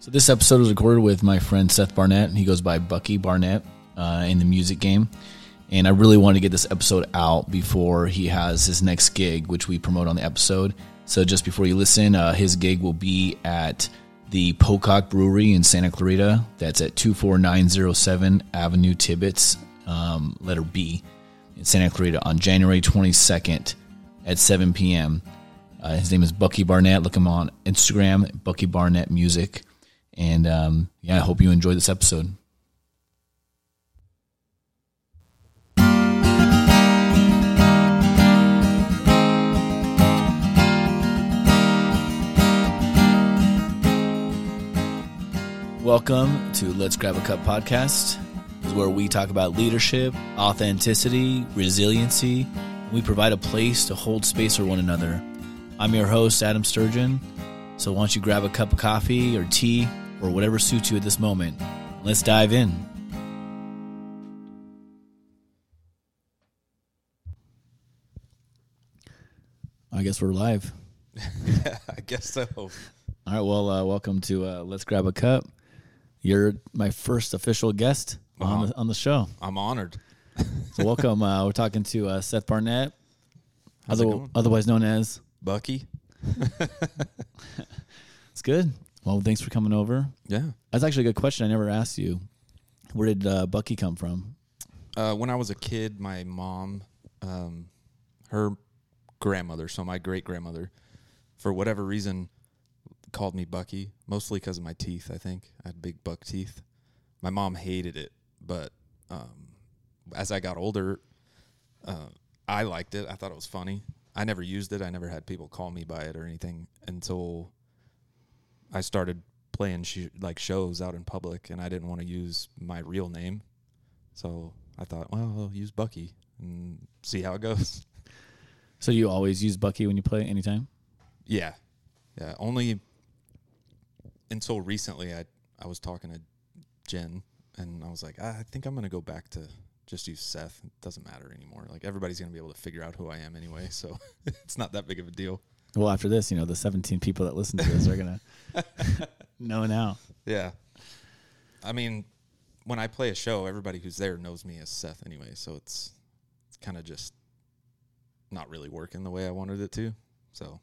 So this episode was recorded with my friend Seth Barnett. He goes by Bucky Barnett uh, in the music game. And I really wanted to get this episode out before he has his next gig, which we promote on the episode. So just before you listen, uh, his gig will be at the Pocock Brewery in Santa Clarita. That's at 24907 Avenue Tibbitts, um, letter B, in Santa Clarita on January 22nd at 7 p.m. Uh, his name is Bucky Barnett. Look him on Instagram, Bucky Barnett Music. And um, yeah, I hope you enjoy this episode. Welcome to Let's Grab a Cup podcast. This is where we talk about leadership, authenticity, resiliency. We provide a place to hold space for one another. I'm your host, Adam Sturgeon. So why don't you grab a cup of coffee or tea or whatever suits you at this moment. Let's dive in. I guess we're live. I guess so. All right. Well, uh, welcome to uh, Let's Grab a Cup. You're my first official guest on the, on the show. I'm honored. So welcome. uh, we're talking to uh, Seth Barnett, other- otherwise known as. Bucky. It's good. Well, thanks for coming over. Yeah. That's actually a good question. I never asked you. Where did uh, Bucky come from? Uh, when I was a kid, my mom, um, her grandmother, so my great grandmother, for whatever reason, called me Bucky, mostly because of my teeth, I think. I had big buck teeth. My mom hated it, but um, as I got older, uh, I liked it. I thought it was funny. I never used it. I never had people call me by it or anything until I started playing sh- like shows out in public, and I didn't want to use my real name. So I thought, well, I'll use Bucky and see how it goes. So you always use Bucky when you play anytime? yeah, yeah. Only until recently, I I was talking to Jen, and I was like, "Ah, I think I'm gonna go back to just use Seth. It doesn't matter anymore. Like everybody's gonna be able to figure out who I am anyway, so it's not that big of a deal. Well, after this, you know, the 17 people that listen to this are going to know now. Yeah. I mean, when I play a show, everybody who's there knows me as Seth anyway, so it's it's kind of just not really working the way I wanted it to. So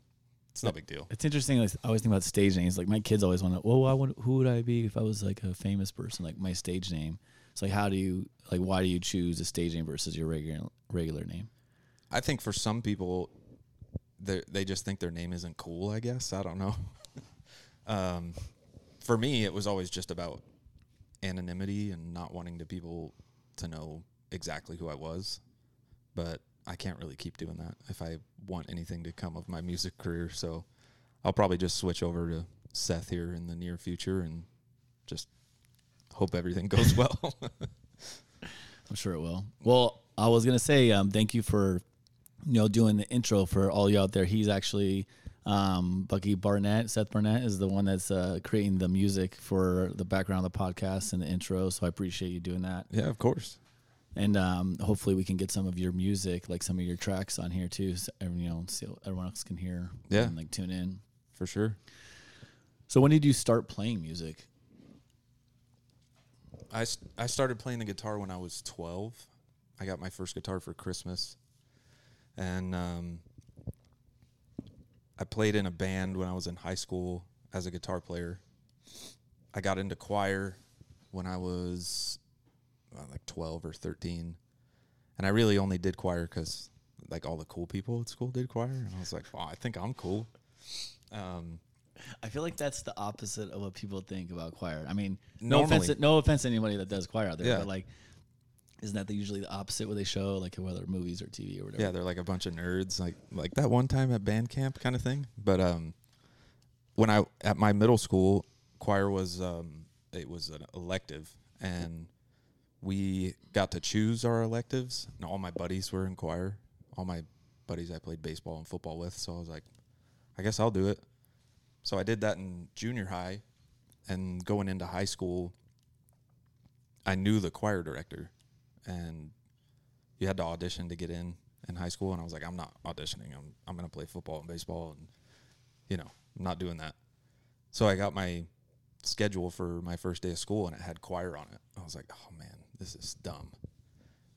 it's no big deal. It's interesting. I always think about stage names. Like my kids always want to, well, I would, who would I be if I was like a famous person? Like my stage name. It's like, how do you, like, why do you choose a stage name versus your regular regular name? I think for some people, they just think their name isn't cool. I guess I don't know. um, for me, it was always just about anonymity and not wanting to people to know exactly who I was. But I can't really keep doing that if I want anything to come of my music career. So I'll probably just switch over to Seth here in the near future and just hope everything goes well. I'm sure it will. Well, I was gonna say, um, thank you for, you know, doing the intro for all you out there. He's actually um, Bucky Barnett. Seth Barnett is the one that's uh, creating the music for the background of the podcast and the intro. So I appreciate you doing that. yeah, of course. And um, hopefully we can get some of your music, like some of your tracks, on here too. So everyone, you know, so everyone else can hear. Yeah. and like tune in. For sure. So when did you start playing music? I, I started playing the guitar when I was 12. I got my first guitar for Christmas. And um, I played in a band when I was in high school as a guitar player. I got into choir when I was uh, like 12 or 13. And I really only did choir because like all the cool people at school did choir. And I was like, wow, I think I'm cool. Um, I feel like that's the opposite of what people think about choir. I mean, no offense, no offense to anybody that does choir out there, Yeah. but like, isn't that the, usually the opposite what they show, like whether movies or TV or whatever? Yeah, they're like a bunch of nerds, like like that one time at band camp kind of thing. But um, when I at my middle school, choir was um, it was an elective, and we got to choose our electives. And all my buddies were in choir. All my buddies I played baseball and football with. So I was like, I guess I'll do it. So I did that in junior high, and going into high school, I knew the choir director, and you had to audition to get in in high school, and I was like, I'm not auditioning. I'm I'm gonna play football and baseball, and you know, I'm not doing that. So I got my schedule for my first day of school, and it had choir on it. I was like, oh man, this is dumb.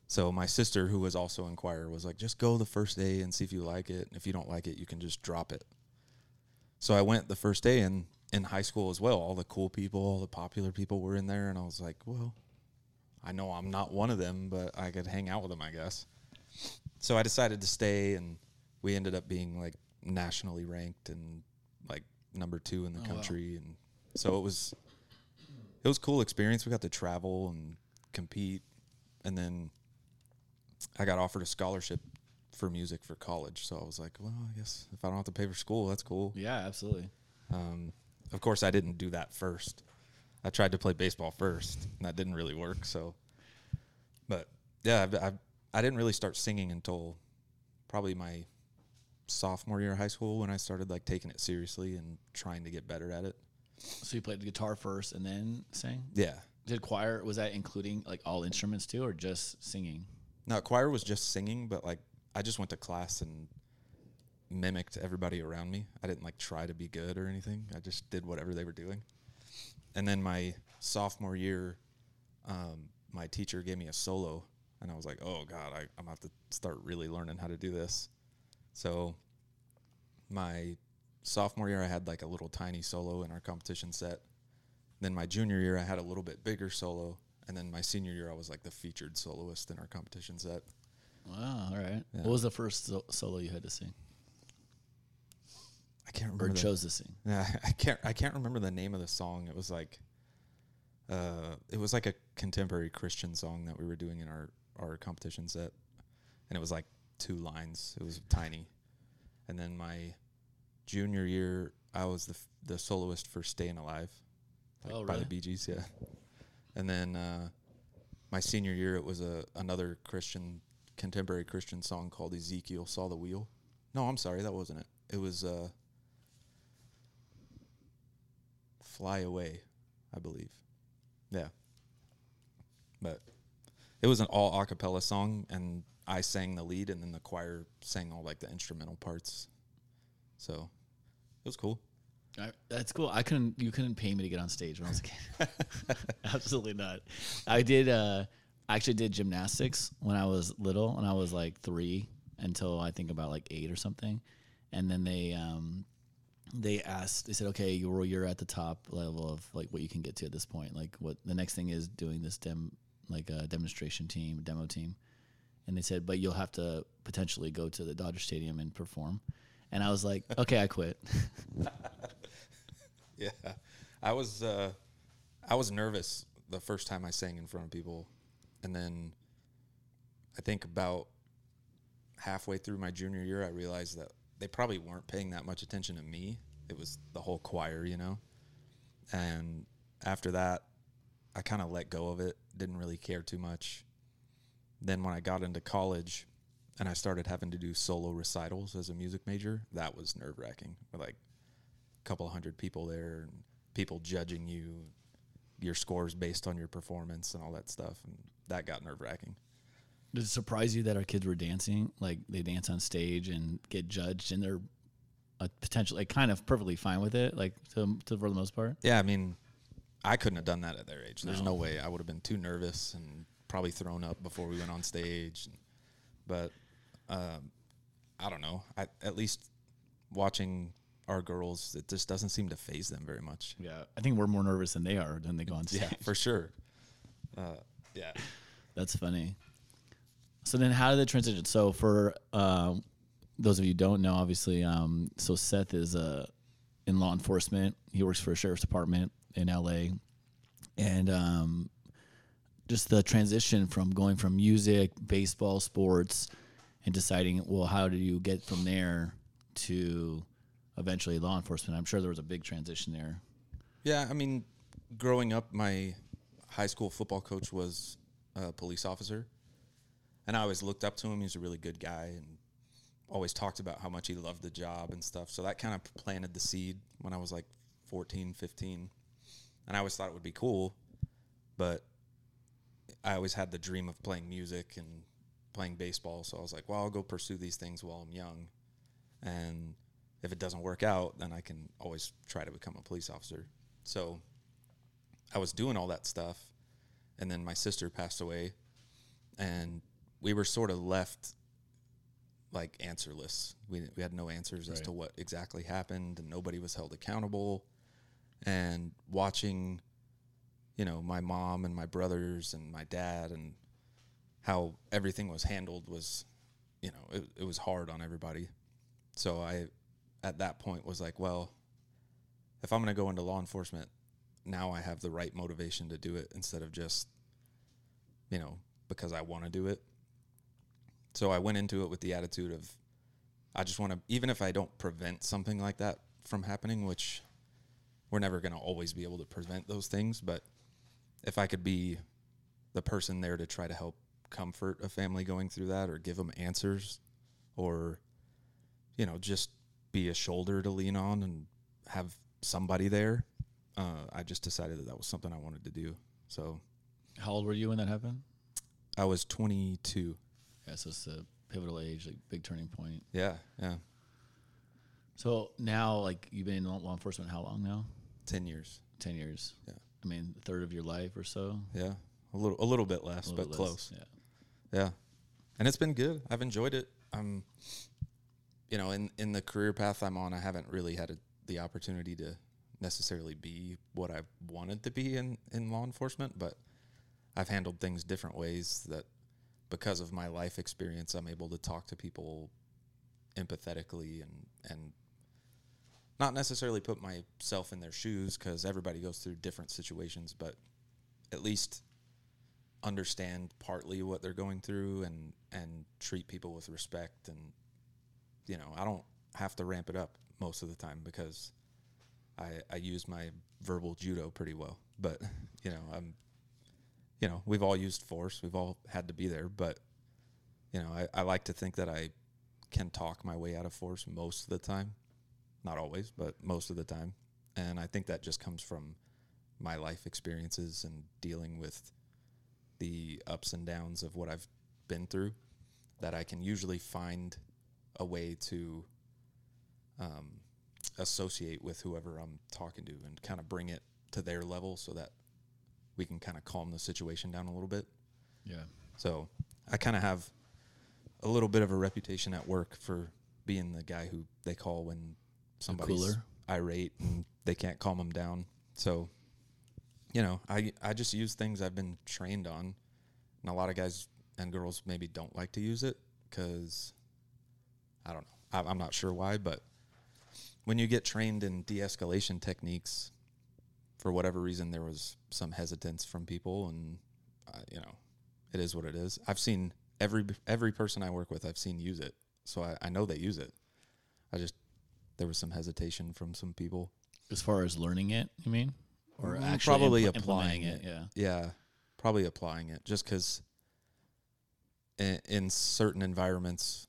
So my sister, who was also in choir, was like, just go the first day and see if you like it. And if you don't like it, you can just drop it. So I went the first day, and in high school as well, all the cool people, all the popular people were in there, and I was like, well, I know I'm not one of them, but I could hang out with them, I guess. So I decided to stay, and we ended up being like nationally ranked and like number two in the Oh, wow. country, and so it was it was a cool experience. We got to travel and compete, and then I got offered a scholarship for music for college. So I was like, well, I guess if I don't have to pay for school, that's cool. Yeah, absolutely. Um, of course, I didn't do that first. I tried to play baseball first, and that didn't really work. So, but yeah, I've, I've, I didn't really start singing until probably my sophomore year of high school when I started like taking it seriously and trying to get better at it. So you played the guitar first and then sang. Yeah. Did choir was that including like all instruments too, or just singing? No, choir was just singing, but like I just went to class and mimicked everybody around me. I didn't like try to be good or anything. I just did whatever they were doing. And then my sophomore year, um, my teacher gave me a solo, and I was like, "Oh God, I, I'm gonna have to start really learning how to do this." So, my sophomore year, I had like a little tiny solo in our competition set. Then my junior year, I had a little bit bigger solo, and then my senior year, I was like the featured soloist in our competition set. Wow, all right. Yeah. What was the first so- solo you had to sing I can't or remember. the- chose to sing? Yeah, I can't. I can't remember the name of the song. It was like, uh, it was like a contemporary Christian song that we were doing in our our competition set, and it was like two lines. It was tiny, and then my junior year, I was the f- the soloist for "Staying Alive," like Oh, by the really? Bee Gees. Yeah, and then uh, my senior year, it was a another Christian contemporary Christian song called "Ezekiel Saw the Wheel." No, I'm sorry, that wasn't it. It was. Uh, Fly Away, I believe. Yeah. But it was an all a cappella song and I sang the lead and then the choir sang all like the instrumental parts. So it was cool. I, that's cool. I couldn't. You couldn't pay me to get on stage when I was a kid. Absolutely not. I did. Uh, I actually did gymnastics when I was little, and I was like three until I think about like eight or something. And then they um, they asked. They said, "Okay, you're you're at the top level of like what you can get to at this point. Like what the next thing is doing this dem like a demonstration team, demo team." And they said, "But you'll have to potentially go to the Dodger Stadium and perform." And I was like, "Okay, I quit." Yeah. I was uh I was nervous the first time I sang in front of people and then I think about halfway through my junior year I realized that they probably weren't paying that much attention to me. It was the whole choir, you know. And after that I kind of let go of it, didn't really care too much. Then when I got into college and I started having to do solo recitals as a music major, that was nerve-wracking. Like a couple hundred people there and people judging you your scores based on your performance and all that stuff and that got nerve-wracking Did it surprise you that our kids were dancing? Like they dance on stage and get judged, and they're uh, potentially like, kind of perfectly fine with it, like to, to for the most part. yeah i mean i couldn't have done that at their age there's No. no, way i would have been too nervous and probably thrown up before we went on stage but um, i don't know I, at least watching our girls it just doesn't seem to faze them very much Yeah, I think we're more nervous than they are when they go on stage. yeah for sure uh, yeah That's funny. So then, how did the transition? So for um, those of you who don't know, obviously, um, so Seth is uh, in law enforcement. He works for a sheriff's department in LA, and um, just the transition from going from music, baseball, sports, and deciding, well, how do you get from there to eventually law enforcement? I'm sure there was a big transition there. Yeah, I mean, growing up, my high school football coach was a police officer, and I always looked up to him. He was a really good guy, and always talked about how much he loved the job and stuff. So that kind of planted the seed when I was like 14, 15. and I always thought it would be cool, but I always had the dream of playing music and playing baseball. So I was like, well, I'll go pursue these things while I'm young, and if it doesn't work out, then I can always try to become a police officer. So I was doing all that stuff, and then my sister passed away, and we were sort of left like answerless. We we had no answers as to what exactly happened, and nobody was held accountable. And watching, you know, my mom and my brothers and my dad and how everything was handled was, you know, it, it was hard on everybody. So I, at that point, was like, well, if I'm going to go into law enforcement, now I have the right motivation to do it instead of just, you know, because I want to do it. So I went into it with the attitude of, I just want to, even if I don't prevent something like that from happening, which we're never going to always be able to prevent those things, but if I could be the person there to try to help comfort a family going through that or give them answers or, you know, just be a shoulder to lean on and have somebody there, uh, I just decided that that was something I wanted to do. So How old were you when that happened? I was 22. Yeah, so it's a pivotal age, like big turning point. Yeah, yeah. So now, like, you've been in law enforcement how long now? 10 years. 10 years. Yeah. I mean, a third of your life or so? Yeah. A little a little bit less, little but less, close. Yeah. Yeah. And it's been good. I've enjoyed it. I'm you know, in in the career path I'm on, I haven't really had a, the opportunity to necessarily be what I wanted to be in in law enforcement, but I've handled things different ways that because of my life experience, I'm able to talk to people empathetically and and not necessarily put myself in their shoes because everybody goes through different situations, but at least understand partly what they're going through and and treat people with respect and you know I don't have to ramp it up most of the time because I I use my verbal judo pretty well but you know I'm you know we've all used force. We've all had to be there. But you know I, I like to think that I can talk my way out of force most of the time. Not always but most of the time. And I think that just comes from my life experiences and dealing with the ups and downs of what I've been through that I can usually find a way to um, associate with whoever I'm talking to and kind of bring it to their level so that we can kind of calm the situation down a little bit. Yeah. So I kind of have a little bit of a reputation at work for being the guy who they call when somebody's irate and they can't calm them down. So, you know, I I just use things I've been trained on, and a lot of guys and girls maybe don't like to use it because I don't know. I- I'm not sure why, but when you get trained in de-escalation techniques, for whatever reason, there was some hesitance from people, and uh, you know, it is what it is. I've seen every every person I work with, I've seen use it, so I, I know they use it. I just there was some hesitation from some people. As far as learning it, you mean? Or Mm, actually probably impl- applying implementing it. Yeah. Yeah, probably applying it just because in, in certain environments,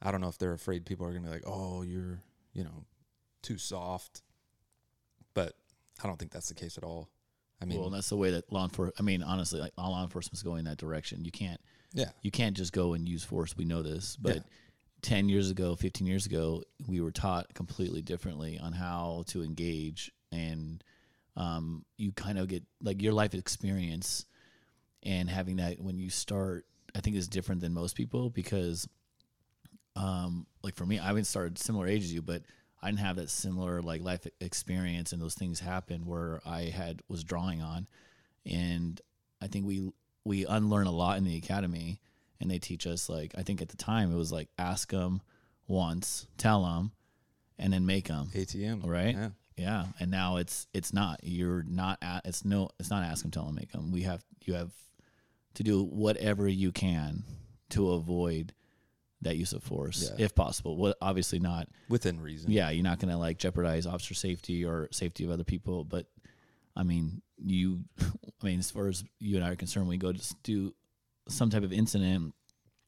I don't know if they're afraid people are gonna be like, "Oh, you're you know too soft," but I don't think that's the case at all. I mean, well, that's the way that law enforcement. I mean, honestly, like all law enforcement's going that direction. You can't, yeah, you can't just go and use force. We know this, but Yeah. ten years ago, fifteen years ago, we were taught completely differently on how to engage, and um, you kind of get like your life experience and having that when you start. I think is different than most people because, um, like for me, I haven't started similar age as you, but I didn't have that similar like life experience and those things happen where I had was drawing on, and I think we we unlearn a lot in the academy, and they teach us like I think at the time it was like ask them once, tell them, and then make them ATM, right? Yeah, Yeah, and now it's it's not. You're not. At, it's no. It's not ask them, tell them, make them. We have you have to do whatever you can to avoid that use of force, Yeah. if possible. Well, obviously not. within reason. Yeah, you're not going to like jeopardize officer safety or safety of other people. But I mean, you. I mean, as far as you and I are concerned, we go to do some type of incident.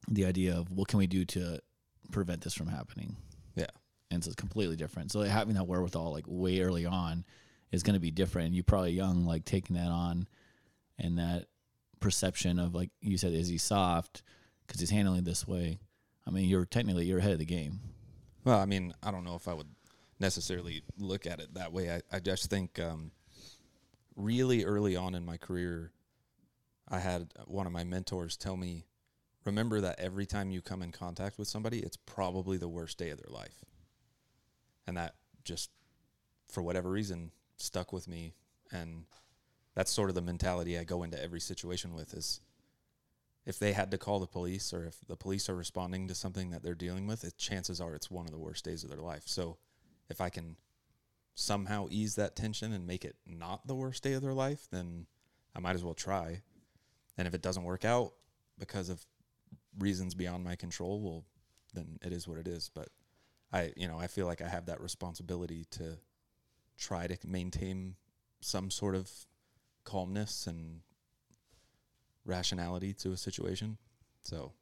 The idea of what can we do to prevent this from happening? yeah, and so it's completely different. So having that wherewithal like way early on is going to be different. You're probably young, like taking that on, and that perception of like you said, is he soft because he's handling this way? I mean, you're technically you're ahead of the game. Well, I mean, I don't know if I would necessarily look at it that way. I, I just think um, really early on in my career, I had one of my mentors tell me, remember that every time you come in contact with somebody, it's probably the worst day of their life. And that just, for whatever reason, stuck with me. And that's sort of the mentality I go into every situation with is if they had to call the police or if the police are responding to something that they're dealing with, it, chances are it's one of the worst days of their life. So if I can somehow ease that tension and make it not the worst day of their life, then I might as well try. And if it doesn't work out because of reasons beyond my control, well, then it is what it is. But I, you know, I feel like I have that responsibility to try to maintain some sort of calmness and rationality to a situation. So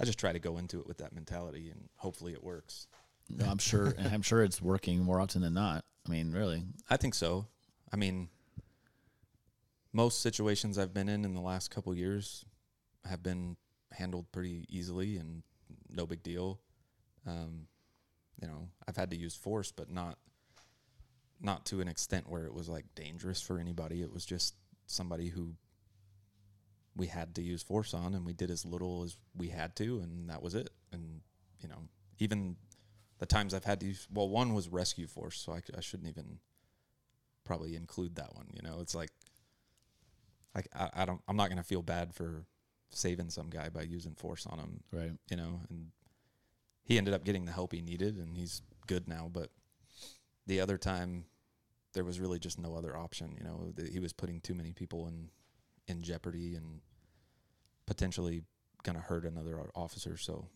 I just try to go into it with that mentality and hopefully it works. No, I'm sure, and I'm sure it's working more often than not. I mean, really. I think so. I mean, most situations I've been in in the last couple years have been handled pretty easily and no big deal. Um, you know, I've had to use force, but not not to an extent where it was like dangerous for anybody. It was just somebody who we had to use force on, and we did as little as we had to, and that was it. And you know, even the times I've had to use well, one was rescue force, so I, I shouldn't even probably include that one. You know, it's like like I, I don't I'm not gonna feel bad for saving some guy by using force on him. Right. You know, and he ended up getting the help he needed and he's good now, but the other time there was really just no other option, you know. He was putting too many people in in jeopardy and potentially going to hurt another officer, so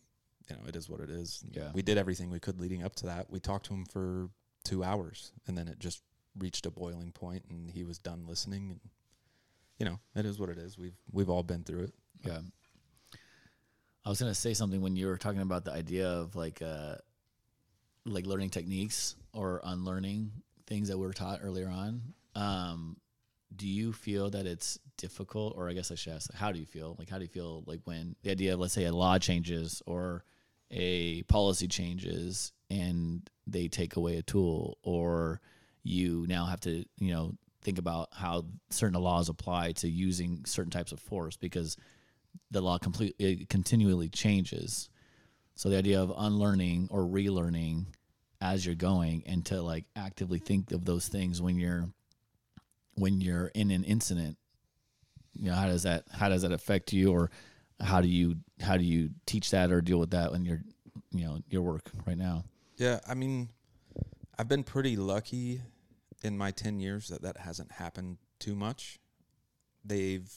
you know, it is what it is. Yeah. We did everything we could leading up to that. We talked to him for 2 hours and then it just reached a boiling point and he was done listening and you know, it is what it is. We've we've all been through it. Yeah. I was gonna say something when you were talking about the idea of like uh like learning techniques or unlearning things that we were taught earlier on. Um, do you feel that it's difficult or I guess I should ask how do you feel? Like how do you feel like when the idea of let's say a law changes or a policy changes and they take away a tool or you now have to, you know, think about how certain laws apply to using certain types of force because the law completely continually changes. So the idea of unlearning or relearning as you're going and to like actively think of those things when you're when you're in an incident, you know, how does that how does that affect you or how do you how do you teach that or deal with that when you're you know, your work right now? Yeah, I mean, I've been pretty lucky in my 10 years that that hasn't happened too much. They've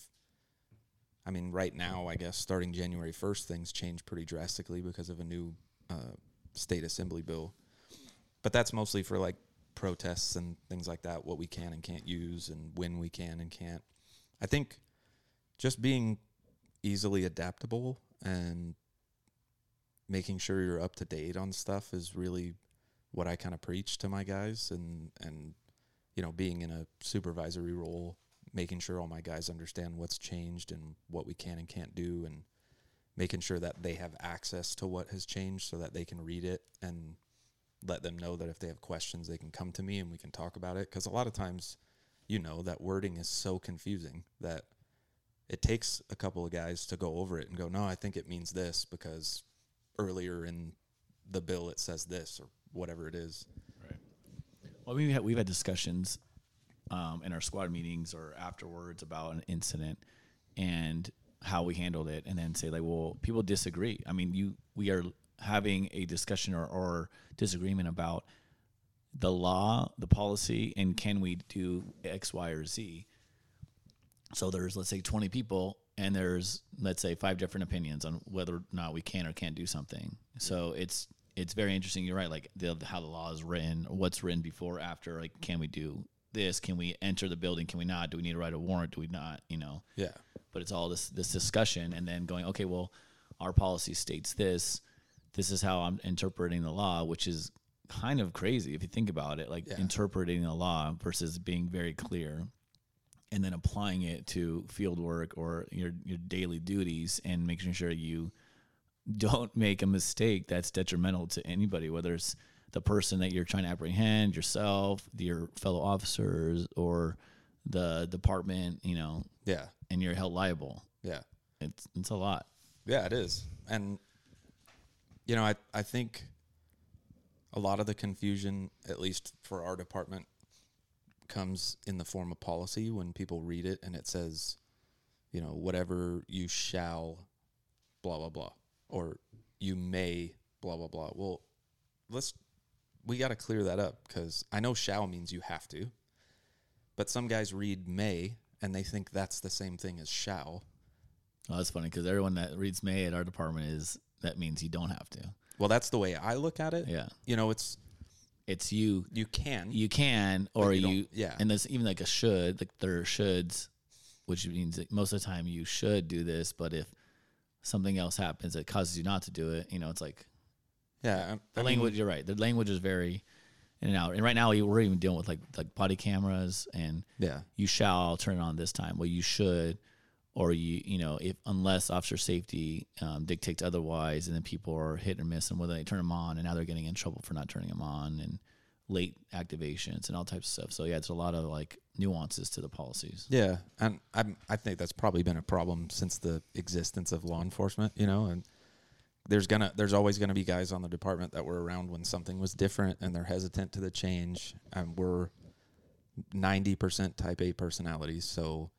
I mean, right now, I guess starting January 1st, things change pretty drastically because of a new uh, state assembly bill. But that's mostly for like protests and things like that, what we can and can't use, and when we can and can't. I think just being easily adaptable and making sure you're up to date on stuff is really what I kind of preach to my guys, and and you know, being in a supervisory role making sure all my guys understand what's changed and what we can and can't do and making sure that they have access to what has changed so that they can read it and let them know that if they have questions they can come to me and we can talk about it because a lot of times you know that wording is so confusing that it takes a couple of guys to go over it and go no i think it means this because earlier in the bill it says this or whatever it is Right. Well, we've had, we've had discussions um, in our squad meetings or afterwards about an incident and how we handled it, and then say like, well, people disagree. I mean, you we are having a discussion or, or disagreement about the law, the policy, and can we do X, Y, or Z. So there's let's say 20 people and there's let's say five different opinions on whether or not we can or can't do something. So it's it's very interesting. You're right, like the, how the law is written, what's written before, after. Like, can we do this? Can we enter the building? Can we not? Do we need to write a warrant? Do we not? You know. yeah But it's all this this discussion, and then going, okay, well, our policy states this. This is how I'm interpreting the law, which is kind of crazy if you think about it. Like Yeah. interpreting the law versus being very clear and then applying it to field work or your your daily duties and making sure you don't make a mistake that's detrimental to anybody, whether it's the person that you're trying to apprehend, yourself, your fellow officers, or the department, you know, Yeah. and you're held liable. Yeah. It's it's a lot. Yeah, it is. And you know, I I think a lot of the confusion, at least for our department, comes in the form of policy when people read it and it says, you know, whatever you shall blah blah blah or you may blah blah blah. Well, let's we got to clear that up cuz I know shall means you have to. But some guys read may and they think that's the same thing as shall. Oh, that's funny because everyone that reads May at our department is that means you don't have to. Well, that's the way I look at it. Yeah. You know, it's It's you you can. you can or you you, yeah. and there's even like a should like there are shoulds which means that most of the time you should do this but if something else happens that causes you not to do it you know it's like yeah. I- the mean, language you're right the language is very in and out and right now we- we're even dealing with like like body cameras and Yeah. you shall turn it on this time well you should or you you know if unless officer safety um, dictates otherwise and then people are hit or miss and whether they turn them on and now they're getting in trouble for not turning them on and late activations and all types of stuff so yeah it's a lot of like nuances to the policies Yeah, and I'm, I think that's probably been a problem since the existence of law enforcement. You know, and there's gonna there's always gonna be guys on the department that were around when something was different, and they're hesitant to the change. And we're ninety percent Type A personalities, so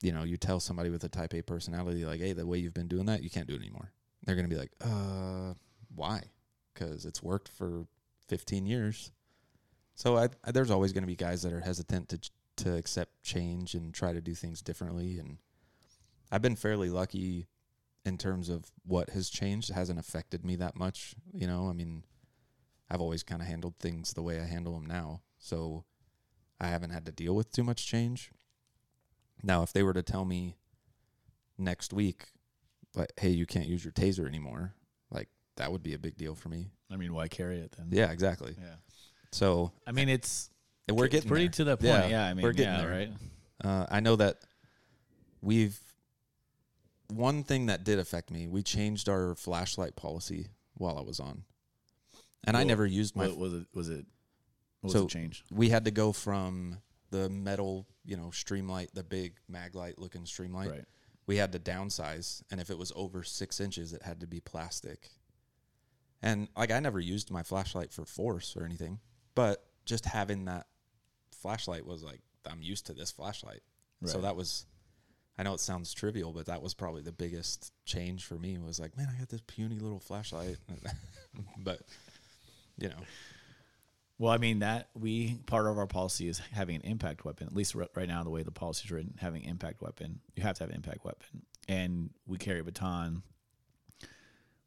you know, you tell somebody with a Type A personality like, "Hey, the way you've been doing that, you can't do it anymore." They're gonna be like, "Uh, why?" Because it's worked for 15 years. So I, I, there's always going to be guys that are hesitant to to accept change and try to do things differently. And I've been fairly lucky in terms of what has changed. It hasn't affected me that much. You know, I mean, I've always kind of handled things the way I handle them now. So I haven't had to deal with too much change. Now, if they were to tell me next week, like, hey, you can't use your taser anymore, like that would be a big deal for me. i mean why carry it then Yeah, exactly. yeah So i mean it's we're getting pretty there. to the point yeah, yeah i mean we're getting yeah, there. right Uh, I know that we've one thing that did affect me. We changed our flashlight policy while I was on, and I never used my. what was it was it what was so the change we had to go from the metal, you know, streamlight, the big maglite looking streamlight. Right. We had to downsize, and if it was over six inches, it had to be plastic. And like I never used my flashlight for force or anything, but just having that flashlight was like I'm used to this flashlight. So that was I know it sounds trivial, but that was probably the biggest change for me was like, man, I got this puny little flashlight. but you know, Well, I mean that we part of our policy is having an impact weapon. At least right now, the way the policy is written, having impact weapon, you have to have an impact weapon, and we carry a baton.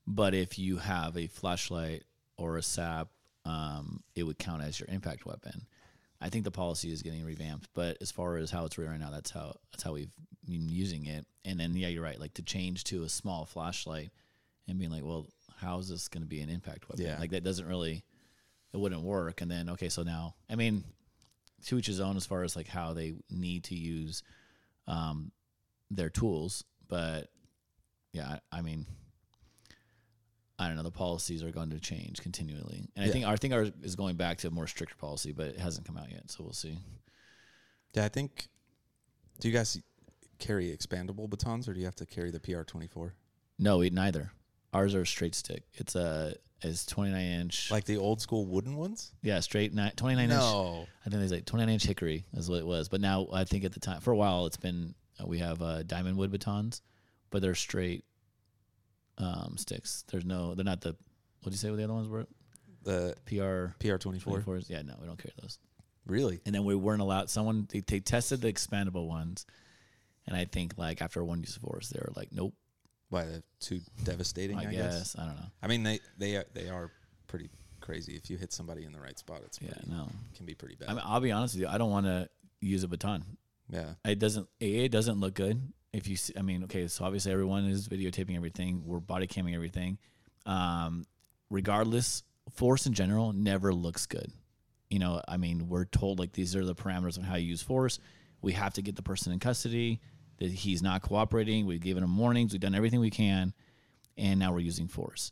But if you have a flashlight or a sap, um, it would count as your impact weapon. I think the policy is getting revamped, but as far as how it's written right now, that's how that's how we've been using it. And then yeah, you're right. Like to change to a small flashlight and being like, well, how is this going to be an impact weapon? Yeah. Like that doesn't really it wouldn't work. And then okay, so now I mean, to each his own as far as like how they need to use um, their tools, but yeah, I, I mean, I don't know. The policies are going to change continually, and I Yeah. think I think ours is going back to a more stricter policy, but it hasn't come out yet, so we'll see. Yeah, I think. Do you guys carry expandable batons, or do you have to carry the PR twenty four? No, we neither. Ours are straight stick. It's a is twenty nine inch, Like the old school wooden ones? yeah, straight ni- twenty nine No. inch. I think there's like twenty nine inch hickory is what it was, but now I think at the time for a while it's been uh, we have uh, diamond wood batons, but they're straight um, sticks. There's no, they're not the. What do you say? What the other ones were? The PR PR twenty four. 24s. Yeah, no, we don't carry those. Really? And then we weren't allowed. Someone they, they tested the expandable ones, and I think like after one use of force, they were like, nope. Why they're too devastating? I, I, guess. guess. I don't know. I mean, they they are, they are pretty crazy. If you hit somebody in the right spot, it's Yeah, pretty, no. can be pretty bad. I mean, I'll be honest with you. I don't want to use a baton. yeah, It doesn't. It doesn't look good. If you, see, I mean, okay, so obviously everyone is videotaping everything. We're body camming everything. Um, regardless, force in general never looks good. You know, I mean, we're told like these are the parameters of how you use force. We have to get the person in custody. That he's not cooperating. We've given him warnings. We've done everything we can, and now we're using force.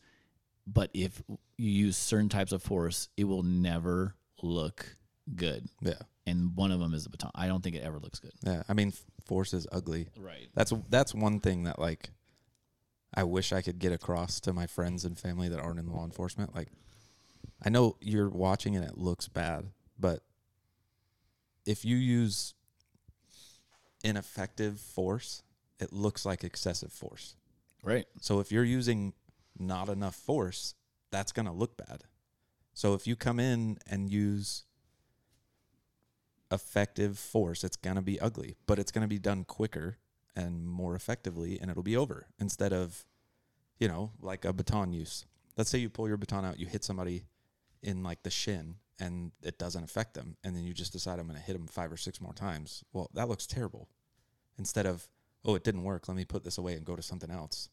But if you use certain types of force, it will never look good, Yeah. and one of them is the baton. I don't think it ever looks good. Yeah. I mean, force is ugly. Right. That's that's one thing that like I wish I could get across to my friends and family that aren't in law enforcement. Like I know you're watching and it looks bad, but if you use ineffective force, it looks like excessive force. Right. So if you're using not enough force, that's going to look bad. So if you come in and use effective force, it's going to be ugly, but it's going to be done quicker and more effectively and it'll be over instead of you know, like a baton use. Let's say you pull your baton out, you hit somebody in like the shin and it doesn't affect them and then you just decide I'm going to hit them 5 or 6 more times. Well, that looks terrible. Instead of, oh, it didn't work, let me put this away and go to something else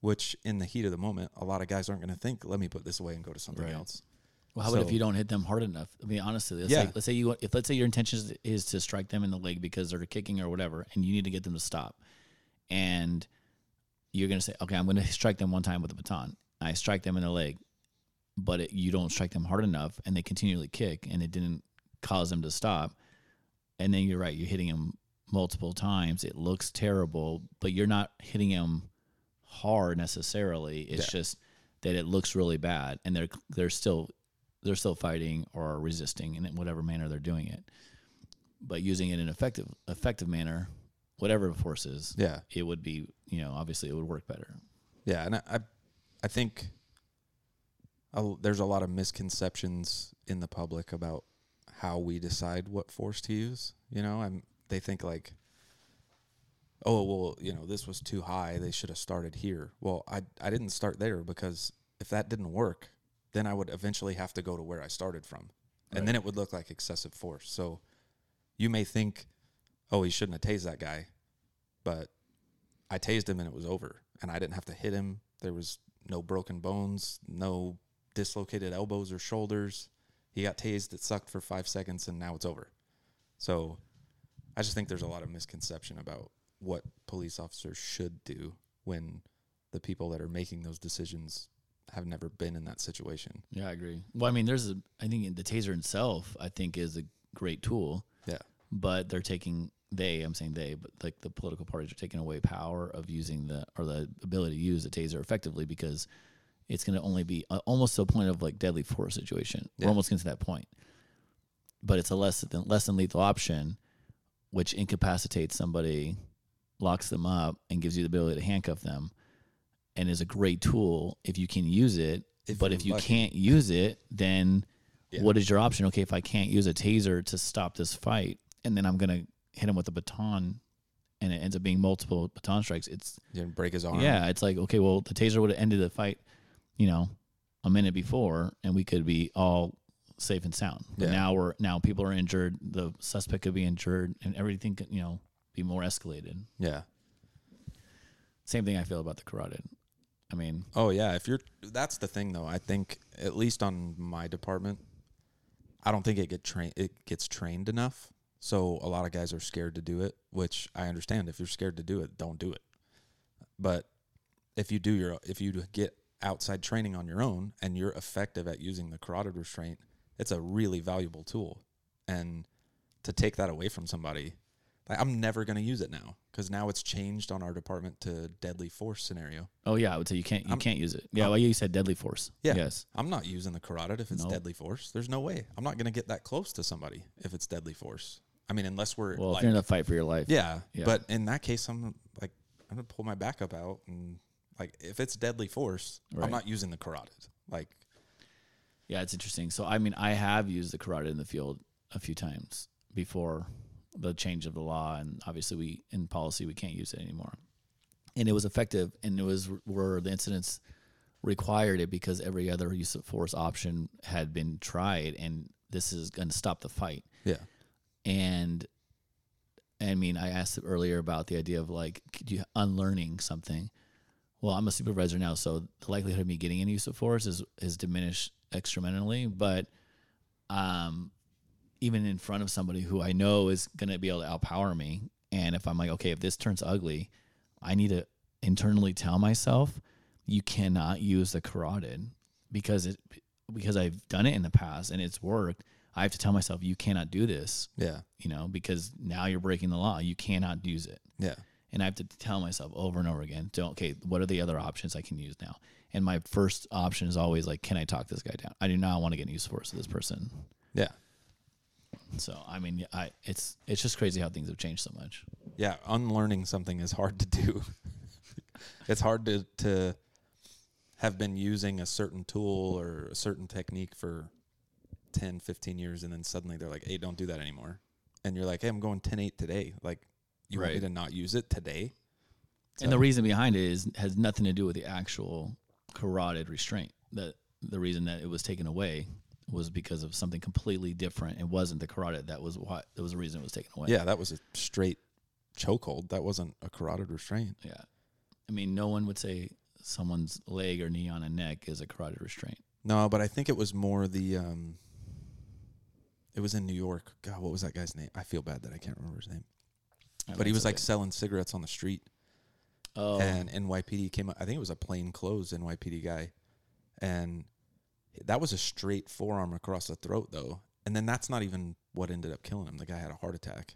which in the heat of the moment, a lot of guys aren't going to think, let me put this away and go to something Right. else. Well, how about if you don't hit them hard enough? I mean, honestly, let's, Yeah. say, let's say you if let's say your intention is, is to strike them in the leg because they're kicking or whatever, and you need to get them to stop, and you're going to say, okay, I'm going to strike them one time with a baton. I strike them in the leg, but it, you don't strike them hard enough, and they continually kick, and it didn't cause them to stop. And then you're right, you're hitting them multiple times. It looks terrible, but you're not hitting them hard necessarily. It's Yeah. just that it looks really bad, and they're they're still they're still fighting or resisting in whatever manner they're doing it. But using it in an effective effective manner, whatever the force is, Yeah. it would be you know obviously it would work better. Yeah, and I, I, I think a, there's a lot of misconceptions in the public about how we decide what force to use. You know, I'm they think like, oh well, you know, this was too high. They should have started here. Well, I I didn't start there because if that didn't work, then I would eventually have to go to where I started from, and then it would look like excessive force. So, you may think, oh, he shouldn't have tased that guy, but I tased him and it was over, and I didn't have to hit him. There was no broken bones, no dislocated elbows or shoulders. He got tased, it sucked for five seconds, and now it's over. So I just think there's a lot of misconception about what police officers should do when the people that are making those decisions have never been in that situation. Yeah, I agree. Well, I mean, there's a I think the taser itself I think is a great tool, Yeah. but they're taking they I'm saying they, but like the political parties are taking away power of using the or the ability to use the taser effectively because it's going to only be uh, almost to a point of like deadly force situation. We're almost getting to that point, but it's a less than less than lethal option, which incapacitates somebody, locks them up, and gives you the ability to handcuff them, and is a great tool if you can use it. If but if you lucky. can't use it, then Yeah. what is your option? Okay, if I can't use a taser to stop this fight, and then I'm gonna hit him with a baton, and it ends up being multiple baton strikes. It's didn't break his arm. yeah, it's like okay, well, the taser would have ended the fight, you know, a minute before, and we could be all safe and sound. But Yeah. now we're now people are injured. The suspect could be injured, and everything could you know be more escalated. Yeah. Same thing I feel about the carotid. I mean, Oh yeah, if you're that's the thing though. I think at least on my department, I don't think it get trained it gets trained enough. So a lot of guys are scared to do it, which I understand. If you're scared to do it, don't do it. But if you do your if you get outside training on your own and you're effective at using the carotid restraint, it's a really valuable tool. And to take that away from somebody, like I'm never going to use it now because now it's changed on our department to deadly force scenario. oh yeah, I would say you can't you I'm- can't use it. Yeah, well, you said deadly force. Yeah. Yes. I'm not using the carotid if it's Nope. deadly force. There's no way. I'm not going to get that close to somebody if it's deadly force. I mean, unless we're Well, like, if you're in a fight for your life, yeah, Yeah. But in that case, I'm like, I'm going to pull my backup out and like, if it's deadly force, Right. I'm not using the carotid. Like, Yeah, it's interesting. So, I mean, I have used the carotid in the field a few times before the change of the law, and obviously, we in policy we can't use it anymore. And it was effective, and it was where the incidents required it because every other use of force option had been tried, and this is going to stop the fight. yeah, And I mean, I asked earlier about the idea of like, could you unlearning something? Well, I'm a supervisor now, so the likelihood of me getting any use of force is is diminished extraordinarily. But um, even in front of somebody who I know is going to be able to outpower me, and if I'm like, okay, if this turns ugly, I need to internally tell myself you cannot use the carotid because it because I've done it in the past and it's worked. I have to tell myself, you cannot do this, Yeah. you know, because now you're breaking the law. You cannot use it. Yeah. And I have to tell myself over and over again, don't, okay, what are the other options I can use now? And my first option is always like, can I talk this guy down? I do not want to get use force with this person. Yeah. So, I mean, I, it's, it's just crazy how things have changed so much. Yeah. Unlearning something is hard to do. it's hard to, to have been using a certain tool or a certain technique for 10, 15 years. And then suddenly they're like, hey, don't do that anymore. And you're like, hey, I'm going 10 8 today. Like, you want me Right. to not use it today? And the reason behind it is has nothing to do with the actual carotid restraint. The the reason that it was taken away was because of something completely different. It wasn't the carotid that was what that was the reason it was taken away. Yeah. That was a straight chokehold. That wasn't a carotid restraint. Yeah. I mean, no one would say someone's leg or knee on a neck is a carotid restraint. No, but I think it was more the um it was in New York. God, what was that guy's name? I feel bad that I can't remember his name. But he was like selling cigarettes on the street oh, and NYPD came up I think it was a plain clothes NYPD guy. And that was a straight forearm across the throat though. And then that's not even what ended up killing him. The guy had a heart attack.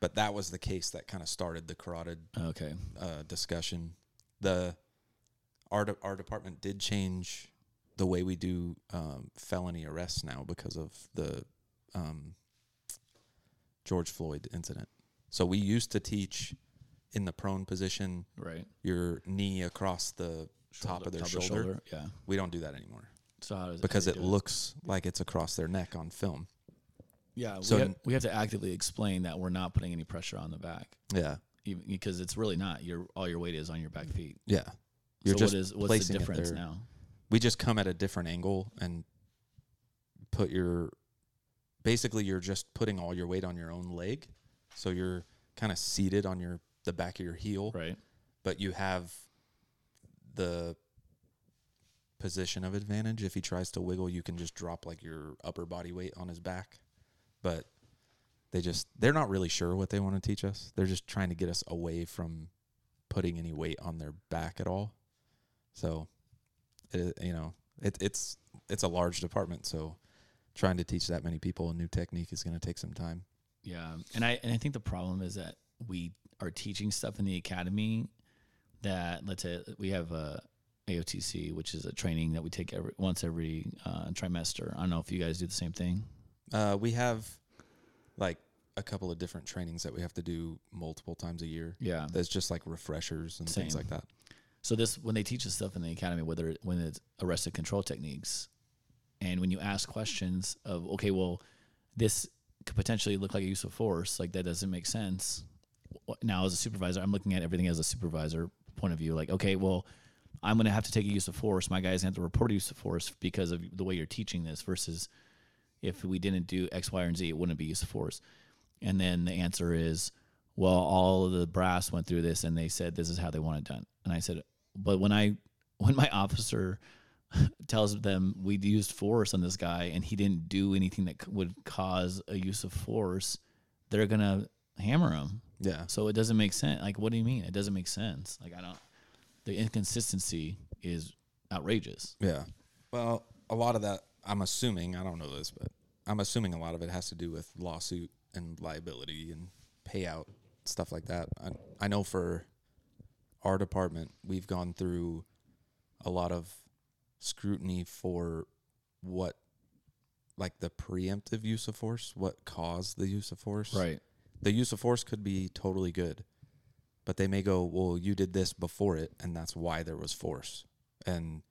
But that was the case that kind of started the carotid okay. uh, discussion. The our de- our department did change the way we do um, felony arrests now because of the um, George Floyd incident. So we used to teach in the prone position, Right. your knee across the top of their Top shoulder. Yeah. We don't do that anymore So how does because it do do looks like it's across their neck on film. Yeah. so we, have, we have to actively explain that we're not putting any pressure on the back, Yeah, even because it's really not. Your all your weight is on your back feet. yeah. You're so just what is what's the it difference now? we just come at a different angle and put your basically you're just putting all your weight on your own leg so you're kind of seated on your the back of your heel. Right. but you have the position of advantage. If he tries to wiggle you can just drop like your upper body weight on his back. But they just they're not really sure what they want to teach us. They're just trying to get us away from putting any weight on their back at all. So it, you know it, it's it's a large department. So trying to teach that many people a new technique is going to take some time Yeah, and I and I think the problem is that we are teaching stuff in the academy that let's say we have a AOTC, which is a training that we take every once every uh, trimester. I don't know if you guys do the same thing. Uh, we have like a couple of different trainings that we have to do multiple times a year. Yeah. That's just like refreshers and things like that. So this when they teach us stuff in the academy, whether it, when it's arrested control techniques, and when you ask questions of okay, well, this could potentially look like a use of force, like that doesn't make sense. Now, as a supervisor, I'm looking at everything as a supervisor point of view. Like, okay, well, I'm going to have to take a use of force. My guys have to report a use of force because of the way you're teaching this. Versus if we didn't do X, Y, and Z, it wouldn't be use of force. And then the answer is, well, all of the brass went through this and they said this is how they want it done. And I said, but when I when my officer tells them we used force on this guy and he didn't do anything that c- would cause a use of force, they're gonna hammer him. Yeah. So it doesn't make sense. Like, what do you mean? It doesn't make sense. Like, I don't. The inconsistency is outrageous. Yeah. Well, a lot of that, I'm assuming, I don't know this, but I'm assuming a lot of it has to do with lawsuit and liability and payout, stuff like that. I, I know for our department, we've gone through a lot of scrutiny for what, like the preemptive use of force, what caused the use of force. Right. The use of force could be totally good, but they may go, well, you did this before it, and that's why there was force. And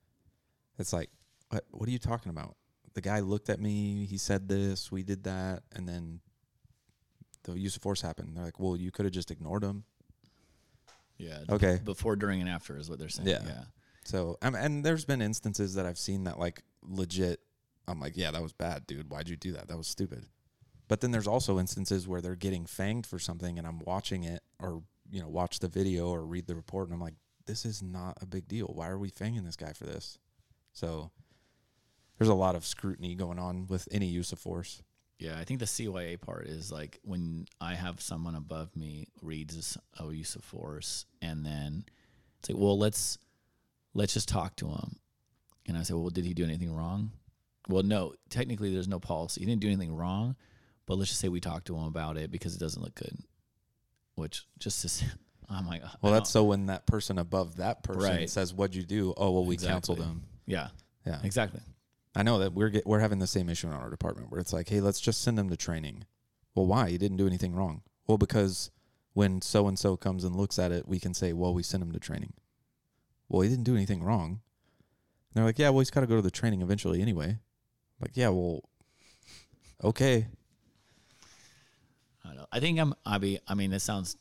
it's like, what, what are you talking about? The guy looked at me, he said this, we did that, and then the use of force happened. They're like, well, you could have just ignored him. Yeah. Okay. Before, during, and after is what they're saying. Yeah. Yeah. So, um, and there's been instances that I've seen that, like, legit, I'm like, yeah, that was bad, dude. Why'd you do that? That was stupid. But then there's also instances where they're getting fanged for something and I'm watching it or, you know, watch the video or read the report and I'm like, this is not a big deal. Why are we fanging this guy for this? So there's a lot of scrutiny going on with any use of force. Yeah, I think the CYA part is like when I have someone above me reads a use of force, and then it's like, well, let's let's just talk to him. And I said, well, did he do anything wrong? well, no, technically there's no policy. He didn't do anything wrong, but let's just say we talked to him about it because it doesn't look good. Which just is, I'm like, Well, that's so when that person above that person Right. says, "What'd you do?" Oh, well, we Exactly. them. yeah, Yeah, exactly. I know that we're get, we're having the same issue in our department where it's like, "Hey, let's just send them to training." Well, why? He didn't do anything wrong. Well, because when so and so comes and looks at it, we can say, "Well, we sent him to training." Well, he didn't do anything wrong. And they're like, "Yeah, well, he's got to go to the training eventually anyway." Like, yeah, well, okay, I don't know. I think I'm. I be. I mean, this sounds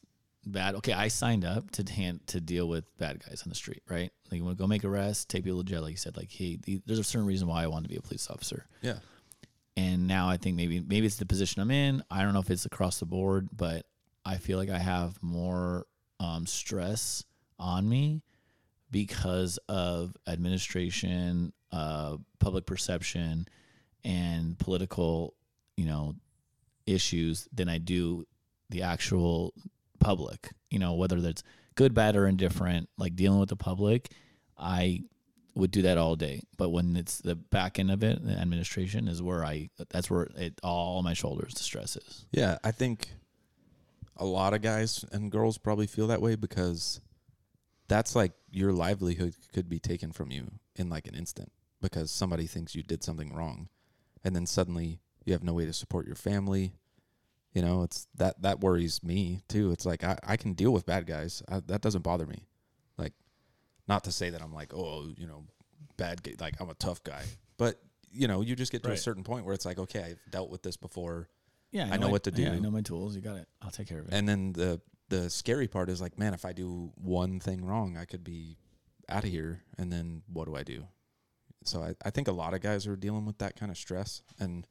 bad. Okay, I signed up to hand, to deal with bad guys on the street, right? Like, you want to go make arrests, take people to jail, like you said. Like, hey, the, there's a certain reason why I want to be a police officer. yeah, and now I think maybe maybe it's the position I'm in. I don't know if it's across the board, but I feel like I have more um, stress on me because of administration, uh, public perception, and political, you know, issues than I do the actual public. You know, whether that's good, bad, or indifferent, like dealing with the public, I would do that all day. But when it's the back end of it, the administration is where I that's where it all my shoulders the stress is. Yeah, I think a lot of guys and girls probably feel that way because that's like your livelihood could be taken from you in like an instant because somebody thinks you did something wrong and then suddenly you have no way to support your family. You know, it's that that worries me too. It's like I, I can deal with bad guys. I, that doesn't bother me. Like not to say that I'm like, oh, you know, bad guy, like I'm a tough guy. But you know, you just get to a certain point where it's like, okay, I've dealt with this before. Yeah, I know my- what to yeah, I know my tools. You got it. I'll take care of it. And then the the scary part is like, man, if I do one thing wrong, I could be out of here. And then what do I do? So I, I think a lot of guys are dealing with that kind of stress, and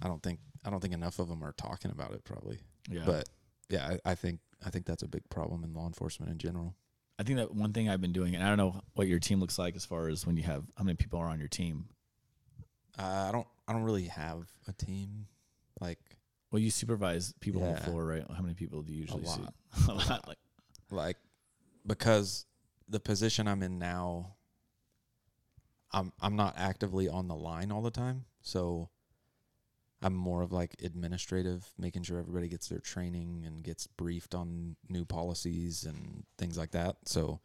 I don't think I don't think enough of them are talking about it probably. Yeah. But yeah, I, I think I think that's a big problem in law enforcement in general. I think that one thing I've been doing, and I don't know what your team looks like as far as when you have how many people are on your team. Uh, I don't I don't really have a team Well, you supervise people on the Yeah. floor, right? How many people do you usually lot. see? a lot. Like, like because the position I'm in now I'm I'm not actively on the line all the time. So I'm more of like administrative, making sure everybody gets their training and gets briefed on new policies and things like that. So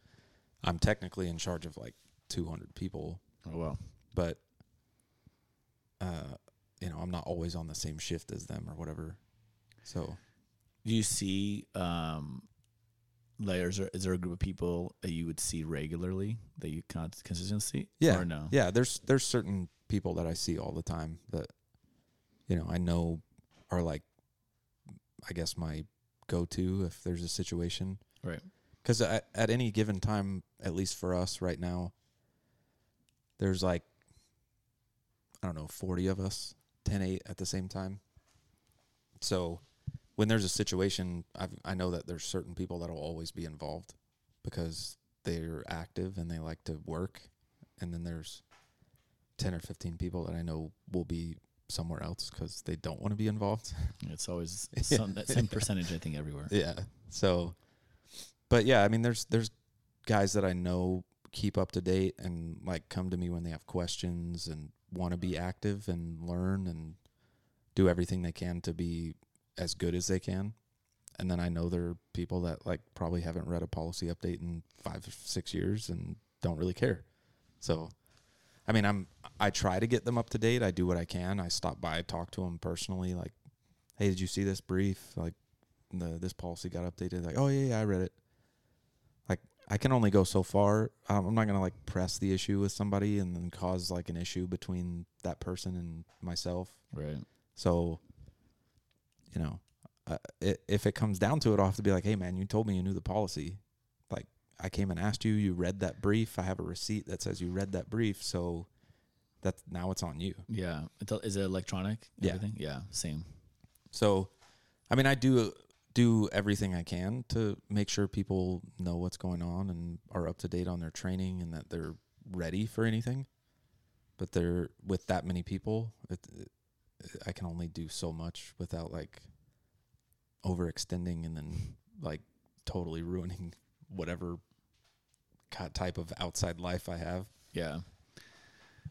I'm technically in charge of like 200 people, oh well. but uh you know, I'm not always on the same shift as them or whatever. So Do you see um layers or is there a group of people that you would see regularly that you con- consistently Yeah. or no? Yeah, there's there's certain people that I see all the time that you know, I know are like I guess my go-to if there's a situation Right. cuz at, at any given time at least for us right now there's like I don't know, 40 of us, 10 8 at the same time. So when there's a situation, I've, I know that there's certain people that'll always be involved because they're active and they like to work. And then there's 10 or 15 people that I know will be somewhere else because they don't want to be involved. It's always some that same percentage I think everywhere. yeah. So, but yeah, I mean, there's, there's guys that I know keep up to date and like come to me when they have questions and want to be active and learn and do everything they can to be as good as they can. And then I know there are people that like probably haven't read a policy update in five or six years and don't really care. So, I mean, I'm I try to get them up to date. I do what I can. I stop by, talk to them personally, like, "Hey, did you see this brief? Like, the this policy got updated." Like, "Oh yeah, yeah, I read it." I can only go so far. Um, I'm not gonna like press the issue with somebody and then cause like an issue between that person and myself. Right. So, you know, uh, i if it comes down to it, I'll have to be like, "Hey, man, you told me you knew the policy. Like, I came and asked you. You read that brief. I have a receipt that says you read that brief. So, that now it's on you." Yeah. Is it electronic? Yeah. Everything? Yeah. Same. So, I mean, I do do everything I can to make sure people know what's going on and are up to date on their training and that they're ready for anything. But they're with that many people, it, it, I can only do so much without like overextending and then like totally ruining whatever type of outside life I have. Yeah.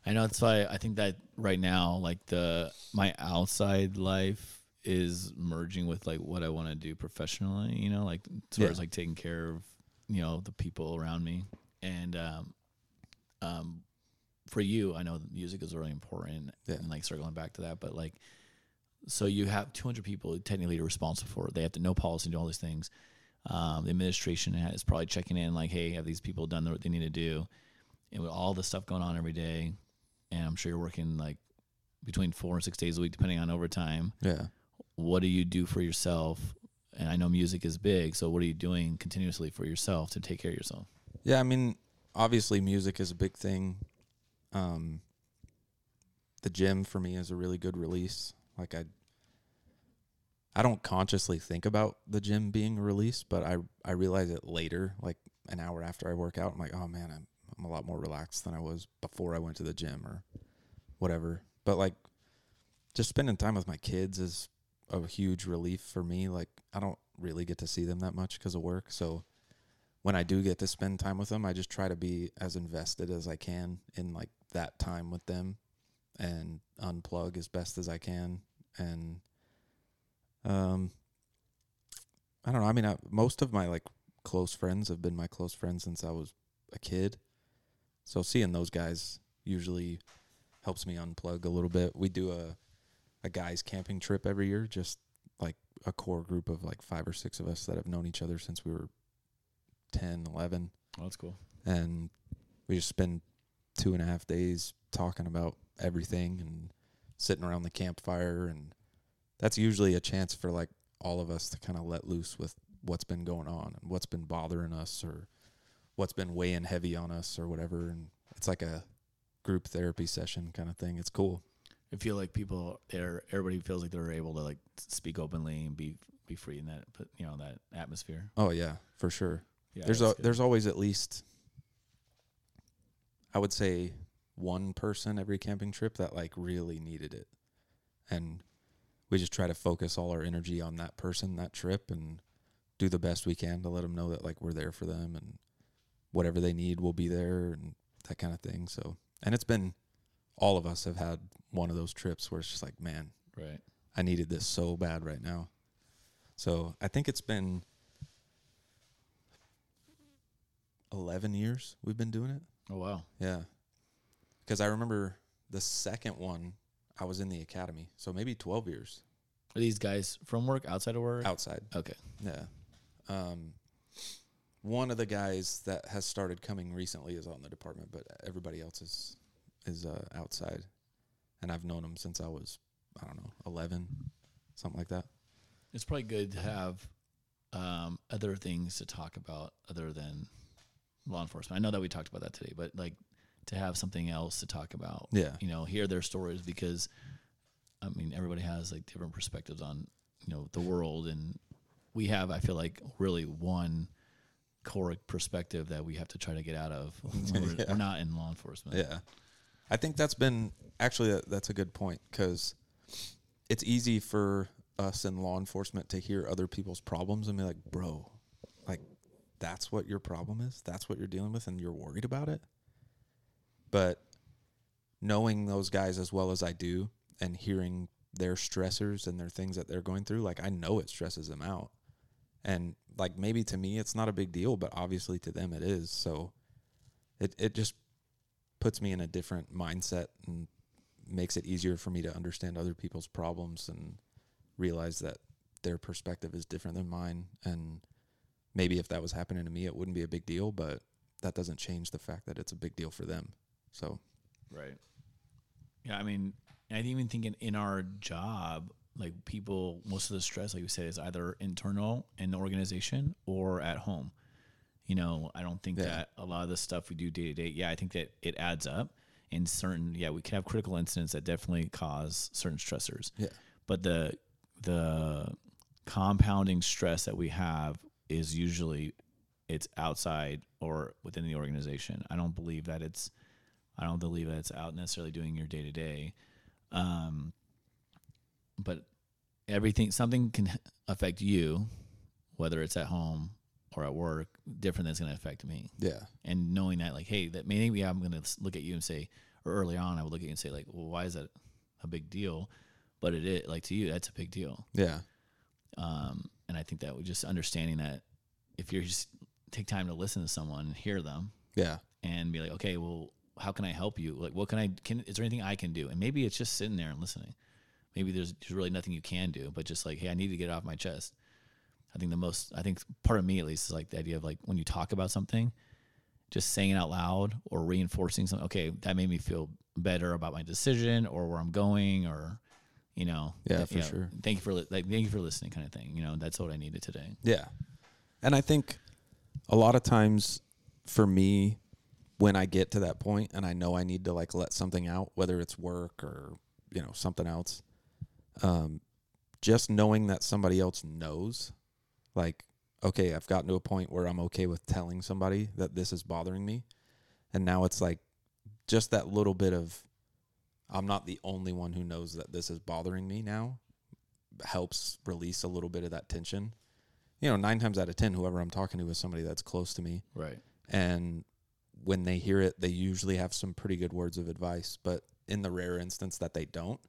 I know that's why I think that right now, like the my outside life is merging with like what I want to do professionally. You know, like as far Yeah. as like taking care of you know the people around me, and um, um, for you, I know music is really important, Yeah. and like circling back to that, but like, so you have 200 people technically you're responsible for. It. They have to know policy and do all these things. Um, the administration is probably checking in, like, hey, have these people done what they need to do? And with all the stuff going on every day, and I'm sure you're working like between four and six days a week, depending on overtime. Yeah. What do you do for yourself? And I know music is big, so what are you doing continuously for yourself to take care of yourself? Yeah, I mean, obviously music is a big thing. Um the gym for me is a really good release. Like I I don't consciously think about the gym being a release, but I I realize it later, like an hour after I work out. I'm like, "Oh man, I'm I'm a lot more relaxed than I was before I went to the gym or whatever." But like just spending time with my kids is a huge relief for me. Like I don't really get to see them that much because of work, so when I do get to spend time with them, I just try to be as invested as I can in like that time with them and unplug as best as I can. And um, I don't know. I mean, I, most of my like close friends have been my close friends since I was a kid. So seeing those guys usually helps me unplug a little bit. We do a a guys camping trip every year, just like a core group of like five or six of us that have known each other since we were 10, 11. Oh, that's cool. And we just spend two and a half days talking about everything and sitting around the campfire. And that's usually a chance for like all of us to kind of let loose with what's been going on and what's been bothering us or what's been weighing heavy on us or whatever. And it's like a group therapy session kind of thing. It's cool. I feel like people, they're, everybody feels like they're able to like speak openly and be be free in that, but you know, that atmosphere. Oh, yeah, for sure. Yeah, there's a good. there's always at least I would say one person every camping trip that like really needed it. And we just try to focus all our energy on that person that trip and do the best we can to let them know that like we're there for them and whatever they need we'll be there and that kind of thing. So, and it's been all of us have had one of those trips where it's just like, man, right. I needed this so bad right now. So, I think it's been 11 years we've been doing it. Oh wow. Yeah. Because I remember the second one, I was in the academy. So maybe 12 years Are these guys from work, outside of work? outside. Okay. Yeah. Um, one of the guys that has started coming recently is on the department, but everybody else is is uh, outside. And I've known him since I was, I don't know, 11, something like that. It's probably good to have um, other things to talk about other than law enforcement. I know that we talked about that today, but like to have something else to talk about. Yeah. You know, hear their stories because I mean everybody has like different perspectives on, you know, the world and we have I feel like really one core perspective that we have to try to get out of. when We're, Yeah. we're not in law enforcement. Yeah. I think that's been actually that- that's a good point because it's easy for us in law enforcement to hear other people's problems and be like, bro, like that's what your problem is. That's what you're dealing with, and you're worried about it. But knowing those guys as well as I do and hearing their stressors and their things that they're going through, like I know it stresses them out. And like maybe to me it's not a big deal, but obviously to them it is. So it it just puts me in a different mindset and makes it easier for me to understand other people's problems and realize that their perspective is different than mine and maybe if that was happening to me it wouldn't be a big deal but that doesn't change the fact that it's a big deal for them so Right. Yeah, I mean, I didn't even think in, in our job, like people, most of the stress, like you said, is either internal in the organization or at home. You know, I don't think Yeah. that a lot of the stuff we do day to day, yeah, I think that it adds up. In certain, yeah, we can have critical incidents that definitely cause certain stressors. Yeah. But the the compounding stress that we have is usually it's outside or within the organization. I don't believe that it's I don't believe that it's out necessarily doing your day to day. Um, but everything, something can affect you, whether it's at home or at work, different than it's going to affect me. yeah And knowing that, like, hey, that maybe I'm going to look at you and say, or early on, I would look at you and say like, well, why is that a big deal? But it is like to you, that's a big deal. Yeah. Um, and I think that we just understanding that if you just take time to listen to someone and hear them Yeah. and be like, okay, well, how can I help you? Like, what can I can? Is there anything I can do? And maybe it's just sitting there and listening. Maybe there's, there's really nothing you can do, but just like, hey, I need to get it off my chest. I think the most, I think part of me at least is like the idea of like when you talk about something, just saying it out loud or reinforcing something. Okay, that made me feel better about my decision or where I'm going or, you know, Yeah, you for know, sure. Thank you for li- like thank you for listening, kind of thing. You know, that's what I needed today. Yeah. And I think a lot of times for me, when I get to that point and I know I need to like let something out, whether it's work or, you know, something else, um, just knowing that somebody else knows, like, okay, I've gotten to a point where I'm okay with telling somebody that this is bothering me. And now it's like just that little bit of, I'm not the only one who knows that this is bothering me now helps release a little bit of that tension you know, nine times out of ten, whoever I'm talking to is somebody that's close to me. Right. And when they hear it, they usually have some pretty good words of advice. But in the rare instance that they don't,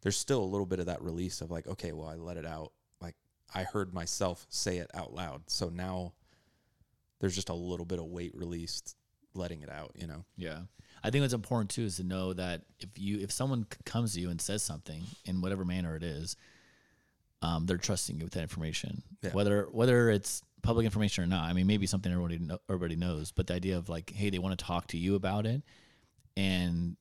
there's still a little bit of that release of like, okay, well, I let it out. I heard myself say it out loud. So now there's just a little bit of weight released letting it out, you know? Yeah. I think what's important too is to know that if you if someone comes to you and says something in whatever manner it is, um, they're trusting you with that information. Yeah. Whether whether it's public information or not. I mean, maybe something everybody know, everybody knows, but the idea of like, hey, they want to talk to you about it, and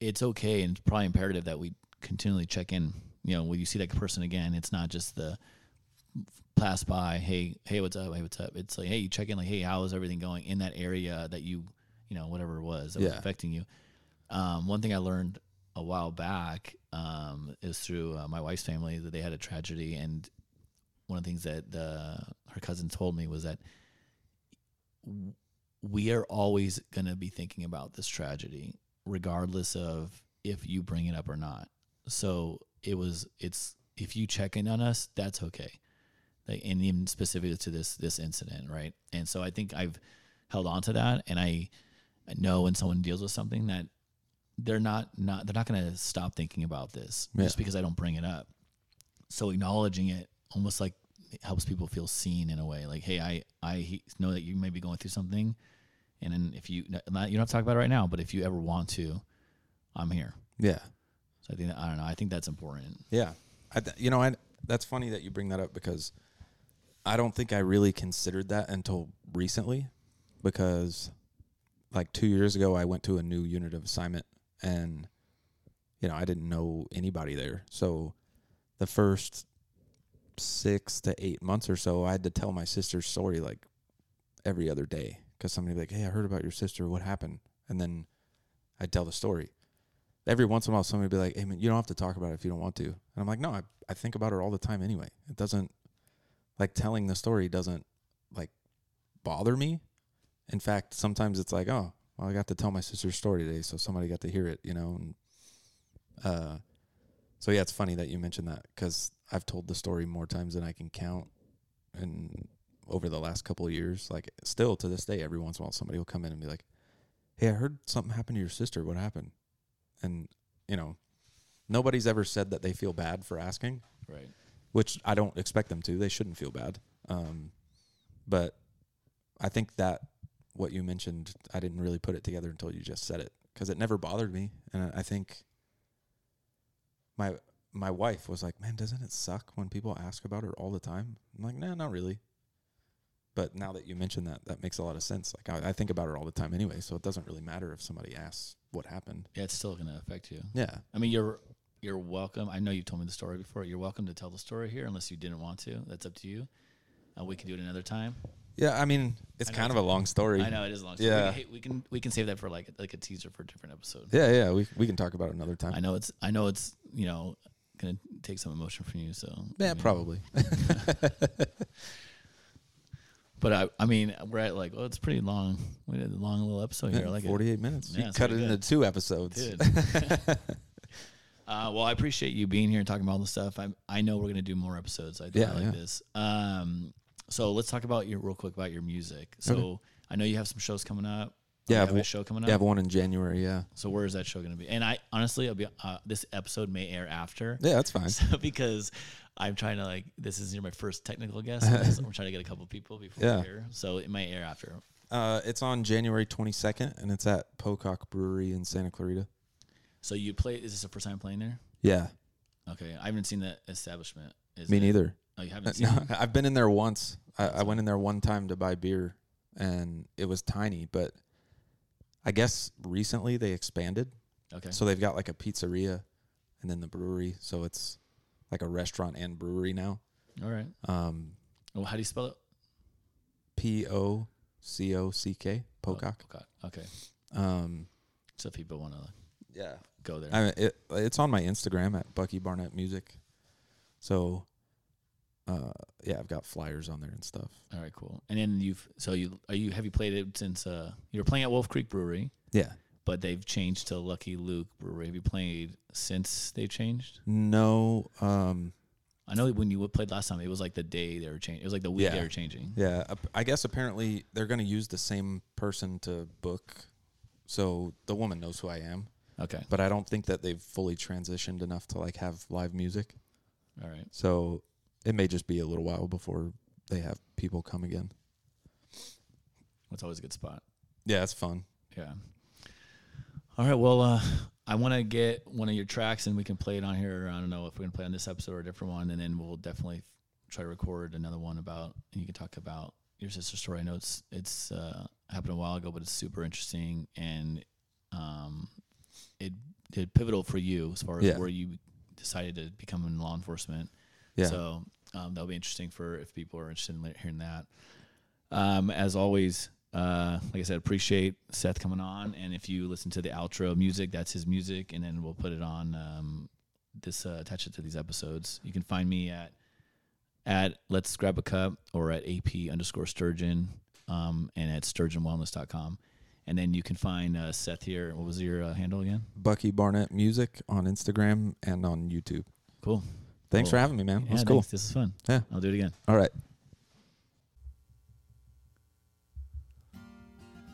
it's okay and it's probably imperative that we continually check in. You know, when you see that person again, it's not just the pass by, hey, hey, what's up? Hey, what's up? It's like, hey, you check in, like, hey, how is everything going in that area that you, you know, whatever it was that was affecting you. Um, one thing I learned a while back um, is through uh, my wife's family that they had a tragedy, and one of the things that the, her cousin told me was that we are always going to be thinking about this tragedy, regardless of if you bring it up or not. So it was, it's if you check in on us, that's okay like and even specifically to this this incident, right? And so I think I've held on to that, and I, I know when someone deals with something that they're not not they're not going to stop thinking about this Yeah. just because I don't bring it up. So acknowledging it almost like it helps people feel seen in a way, like hey, I I know that you may be going through something, and then if you not, you don't have to talk about it right now, but if you ever want to, I'm here. Yeah. So I think I don't know. I think that's important. Yeah, I th- you know, I, that's funny that you bring that up because I don't think I really considered that until recently, because like two years ago I went to a new unit of assignment and you know I didn't know anybody there, so the first six to eight months or so I had to tell my sister's story like every other day because somebody be like, hey, I heard about your sister, what happened, and then I'd tell the story every once in a while somebody would be like, Hey man, you don't have to talk about it if you don't want to. And I'm like, No, I, I think about her all the time anyway. It doesn't like telling the story doesn't like bother me. In fact, sometimes it's like, oh, well, I got to tell my sister's story today, so somebody got to hear it, you know. And uh, so yeah, it's funny that you mentioned that because I've told the story more times than I can count, and over the last couple of years, like still to this day, every once in a while, somebody will come in and be like, "Hey, I heard something happened to your sister. What happened?" And you know, nobody's ever said that they feel bad for asking Right. Which I don't expect them to. They shouldn't feel bad. Um, but I think that what you mentioned, I didn't really put it together until you just said it because it never bothered me, and I think my my wife was like, "Man, doesn't it suck when people ask about her all the time?" I'm like, "Nah, not really." But now that you mention that, that makes a lot of sense. Like I, I think about her all the time anyway, so it doesn't really matter if somebody asks what happened. Yeah, it's still going to affect you. Yeah, I mean, you're you're welcome. I know you've told me the story before. You're welcome to tell the story here, unless you didn't want to. That's up to you. Uh, we can do it another time. yeah. I mean, it's I kind of a long story. I know it is a long. Yeah. we can, we can we can save that for like like a teaser for a different episode. Yeah, yeah. We we can talk about it another time. I know it's I know it's you know gonna take some emotion from you. So Yeah, I mean, probably. But I I mean we're at like oh it's pretty long. We did a long little episode here. Like it. 48 minutes. Yeah, you cut it pretty into two episodes. Uh, well, I appreciate you being here and talking about all this stuff. I I know we're gonna do more episodes. I, Yeah, I like yeah. this. Um, so let's talk about your real quick about your music. So Okay. I know you have some shows coming up. Yeah, you I have have a show coming Yeah, I have one in January. Yeah, So where is that show going to be? And I honestly, I'll be uh, this episode may air after. yeah, that's fine. So because I'm trying to like this is my first technical guest. so I'm trying to get a couple people before Yeah. air. So it might air after. Uh, it's on January 22nd, and it's at Pocock Brewery in Santa Clarita. So you play? Is this the first time playing there? Yeah, Okay, I haven't seen the establishment. Is me it- neither. Oh, you haven't seen? No, it? I've been in there once. I, I went in there one time to buy beer, and it was tiny. But I guess recently they expanded, Okay. so they've got like a pizzeria, and then the brewery. So it's like a restaurant and brewery now. All right. Um, Well, how do you spell it? P O C O C K Pocock. Oh, Pocock. Okay. Um, So people want to yeah, go there, I mean, it, it's on my Instagram at Bucky Barnett Music. So, uh, yeah, I've got flyers on there and stuff. all right, cool. And then you've so you are you have you played it since uh you were playing at Wolf Creek Brewery, Yeah. but they've changed to Lucky Luke Brewery. Have you played since they changed? No. Um. I know when you played last time, it was like the day they were changing. It was like the week Yeah. they were changing. Yeah. I guess apparently they're going to use the same person to book, so the woman knows who I am. Okay. But I don't think that they've fully transitioned enough to like have live music. All right. So it may just be a little while before they have people come again. That's always a good spot. Yeah, it's fun. Yeah. All right. Well, uh, I want to get one of your tracks and we can play it on here. I don't know if we're going to play on this episode or a different one. And then we'll definitely try to record another one about, and you can talk about your sister's story. I know it's, it's, uh, happened a while ago, but it's super interesting. And, um, it did pivotal for you as far as Yeah. where you decided to become in law enforcement. Yeah. So um, that'll be interesting for if people are interested in hearing that. Um, as always, uh, like I said, appreciate Seth coming on. And if you listen to the outro music, that's his music, and then we'll put it on um, this uh, attach it to these episodes. You can find me at at Let's Grab a Cup or at AP underscore Sturgeon um, and at SturgeonWellness.com. And then you can find uh, Seth here. What was your uh, handle again? Bucky Barnett Music on Instagram and on YouTube. Cool. Thanks Cool. for having me, man. Yeah, That's cool. thanks. This is fun. Yeah. I'll do it again. All right.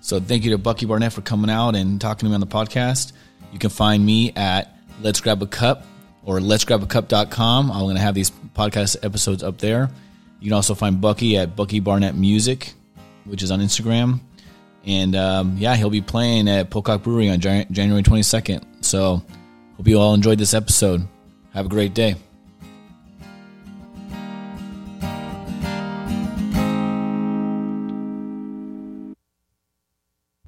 So thank you to Bucky Barnett for coming out and talking to me on the podcast. You can find me at Let's Grab a Cup or Let's Grab a Cup.com. I'm going to have these podcast episodes up there. You can also find Bucky at Bucky Barnett Music, which is on Instagram. And um, yeah, he'll be playing at Pocock Brewery on January 22nd. So hope you all enjoyed this episode. Have a great day.